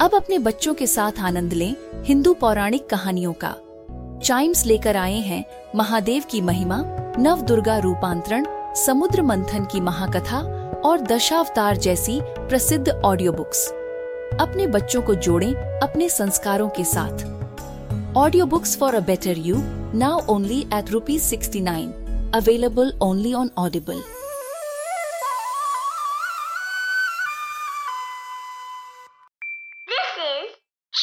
अब अपने बच्चों के साथ आनंद लें हिंदू पौराणिक कहानियों का। चाइम्स लेकर आए हैं महादेव की महिमा नव दुर्गा रूपांतरण, समुद्र मंथन की महाकथा और दशावतार जैसी प्रसिद्ध ऑडियो बुक्स अपने बच्चों को जोड़ें अपने संस्कारों के साथ। Audio books for a better you now only at rupees sixty nine available only on Audible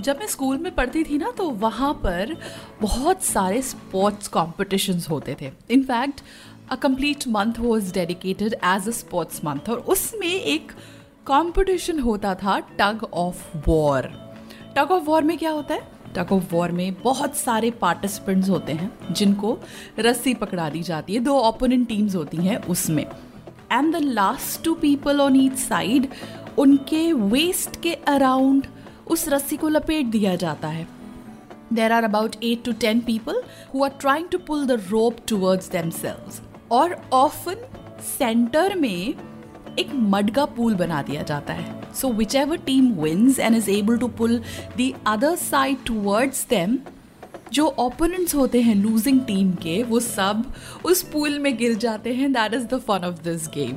जब मैं स्कूल में पढ़ती थी ना तो वहाँ पर बहुत सारे स्पोर्ट्स कॉम्पिटिशन्स होते थे। In fact a complete month was dedicated as a sports month और उसमें एक कंपटीशन होता था tug of war tug of war में क्या होता है? टग ऑफ़ वॉर में बहुत सारे पार्टिसिपेंट्स होते हैं, जिनको रस्सी पकड़ा दी जाती है। दो ओपोनेंट टीम्स होती हैं उसमें। And the last two people on each side उनके वेस्ट के अराउंड उस रस्सी को लपेट दिया जाता है। There are about eight to ten people who are trying to pull the rope towards themselves और ऑफन सेंटर में एक मड का पूल बना दिया जाता है। So whichever team wins and is able to pull the other side towards them जो opponents होते हैं लूजिंग टीम के, वो सब उस पूल में गिर जाते हैं। That is the fun of this game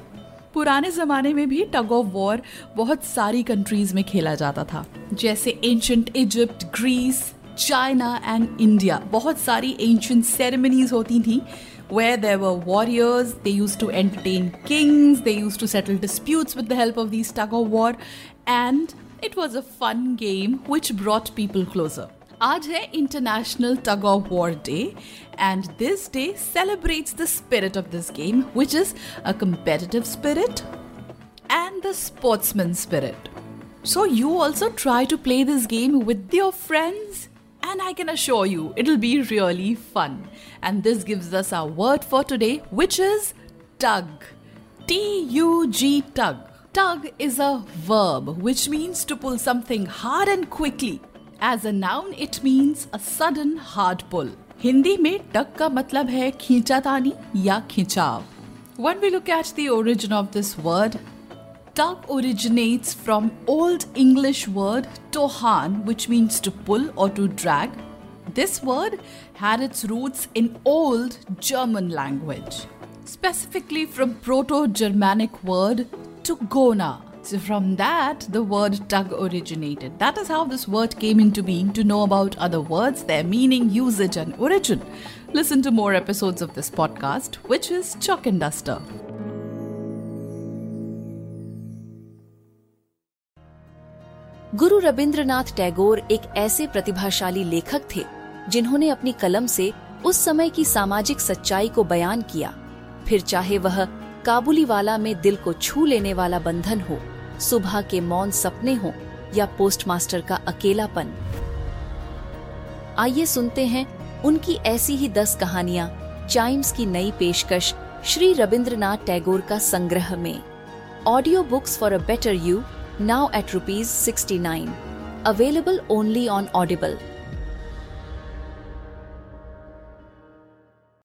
पुराने जमाने में भी टग ऑफ़ वॉर बहुत सारी कंट्रीज़ में खेला जाता था। जैसे ancient Egypt, Greece, China and India. बहुत सारी एंशंट सेरेमनीज होती थी where there were warriors they used to entertain kings they used to settle dispute with the help of this tug of war and it was a fun game which brought people closer आज है international tug of war day and this day celebrates the spirit of this game which is a competitive spirit and the sportsman spirit. So you also try to play this game with your friends and I can assure you it'll be really fun. And this gives us our word for today which is tug. T U G tug. Tug is a verb which means to pull something hard and quickly. As a noun it means a sudden hard pull. Hindi में टग का मतलब है खींचातानी या खिंचाव When we look at the origin of this word, tug originates from Old English word tohan, which means to pull or to drag. This word had its roots in Old German language, specifically from Proto Germanic word tugona. So, from that, the word tug originated. That is how this word came into being to know about other words, their meaning, usage, and origin. Listen to more episodes of this podcast, which is Chalk and Duster. गुरु रविंद्रनाथ टैगोर एक ऐसे प्रतिभाशाली लेखक थे जिन्होंने अपनी कलम से उस समय की सामाजिक सच्चाई को बयान किया फिर चाहे वह काबुली वाला में दिल को छू लेने वाला बंधन हो सुबह के मौन सपने हो या पोस्टमास्टर का अकेलापन। आइए सुनते हैं उनकी ऐसी ही दस कहानियाँ, चाइम्स की नई पेशकश श्री रविंद्रनाथ टैगोर का संग्रह में। Audio books for a better you now at rupees 69 available only on audible